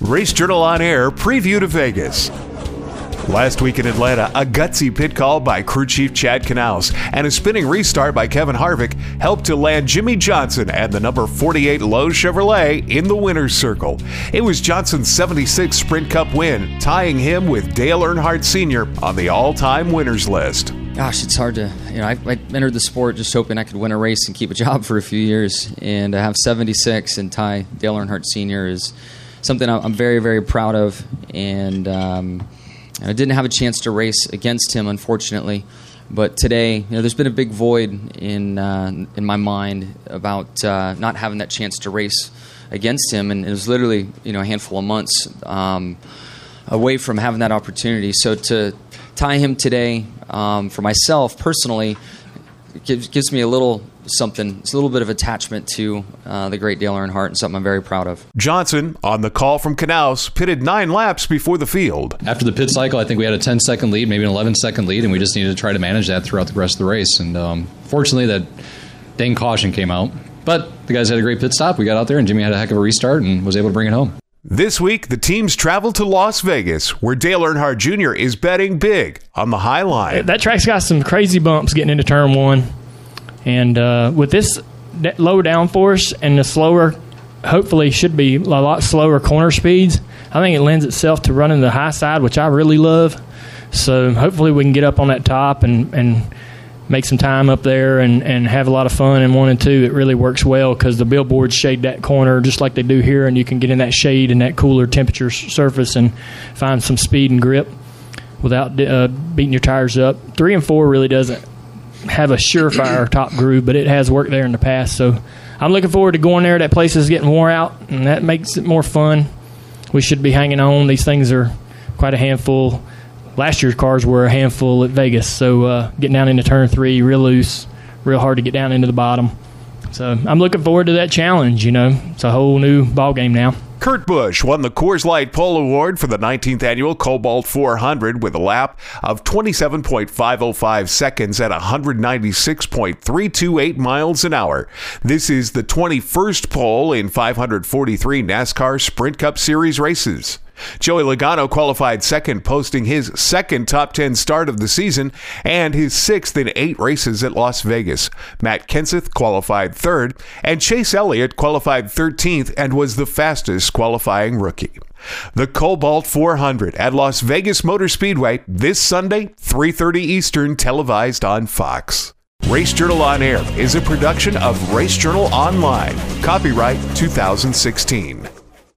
Race Journal on Air preview to Vegas. Last week in Atlanta, a gutsy pit call by crew chief Chad Knaus and a spinning restart by Kevin Harvick helped to land Jimmie Johnson and the number 48 Lowe Chevrolet in the winner's circle. It was Johnson's 76th Sprint Cup win, tying him with Dale Earnhardt Sr. on the all-time winners list. Gosh, it's hard to, you know, I, I entered the sport just hoping I could win a race and keep a job for a few years, and to have 76 and tie Dale Earnhardt Sr. is something I'm very, very proud of, and um, I didn't have a chance to race against him, unfortunately. But today, you know, there's been a big void in uh, in my mind about uh, not having that chance to race against him, and it was literally you know a handful of months um, away from having that opportunity. So to tie him today, um, for myself personally, gives, gives me a little something. It's a little bit of attachment to uh, the great Dale Earnhardt and something I'm very proud of. Johnson, on the call from Knaus, pitted nine laps before the field. After the pit cycle, I think we had a 10 second lead, maybe an 11 second lead, and we just needed to try to manage that throughout the rest of the race. And um, fortunately, that dang caution came out. But the guys had a great pit stop. We got out there, and Jimmie had a heck of a restart and was able to bring it home. This week, the teams travel to Las Vegas, where Dale Earnhardt Jr. is betting big on the high line. That track's got some crazy bumps getting into turn one. And uh, with this lower downforce and the slower, hopefully should be a lot slower corner speeds. I think it lends itself to running the high side, which I really love. So hopefully we can get up on that top and, and make some time up there and, and have a lot of fun in one and two. It really works well because the billboards shade that corner just like they do here, and you can get in that shade and that cooler temperature surface and find some speed and grip without uh, beating your tires up. Three and four really doesn't have a surefire top groove, but it has worked there in the past. So I'm looking forward to going there. That place is getting wore out, and that makes it more fun. We should be hanging on. These things are quite a handful. Last year's cars were a handful at Vegas, so uh, getting down into turn three, real loose, real hard to get down into the bottom. So I'm looking forward to that challenge. You know, it's a whole new ball game now. Kurt Busch won the Coors Light Pole Award for the 19th annual Kobalt 400 with a lap of 27.505 seconds at 196.328 miles an hour. This is the 21st pole in 543 NASCAR Sprint Cup Series races. Joey Logano qualified second, posting his second top 10 start of the season and his sixth in eight races at Las Vegas. Matt Kenseth qualified third, and Chase Elliott qualified 13th and was the fastest qualifying rookie. The Kobalt 400 at Las Vegas Motor Speedway this Sunday, 3:30 Eastern, televised on Fox. Race Journal on Air is a production of Race Journal Online. Copyright 2016.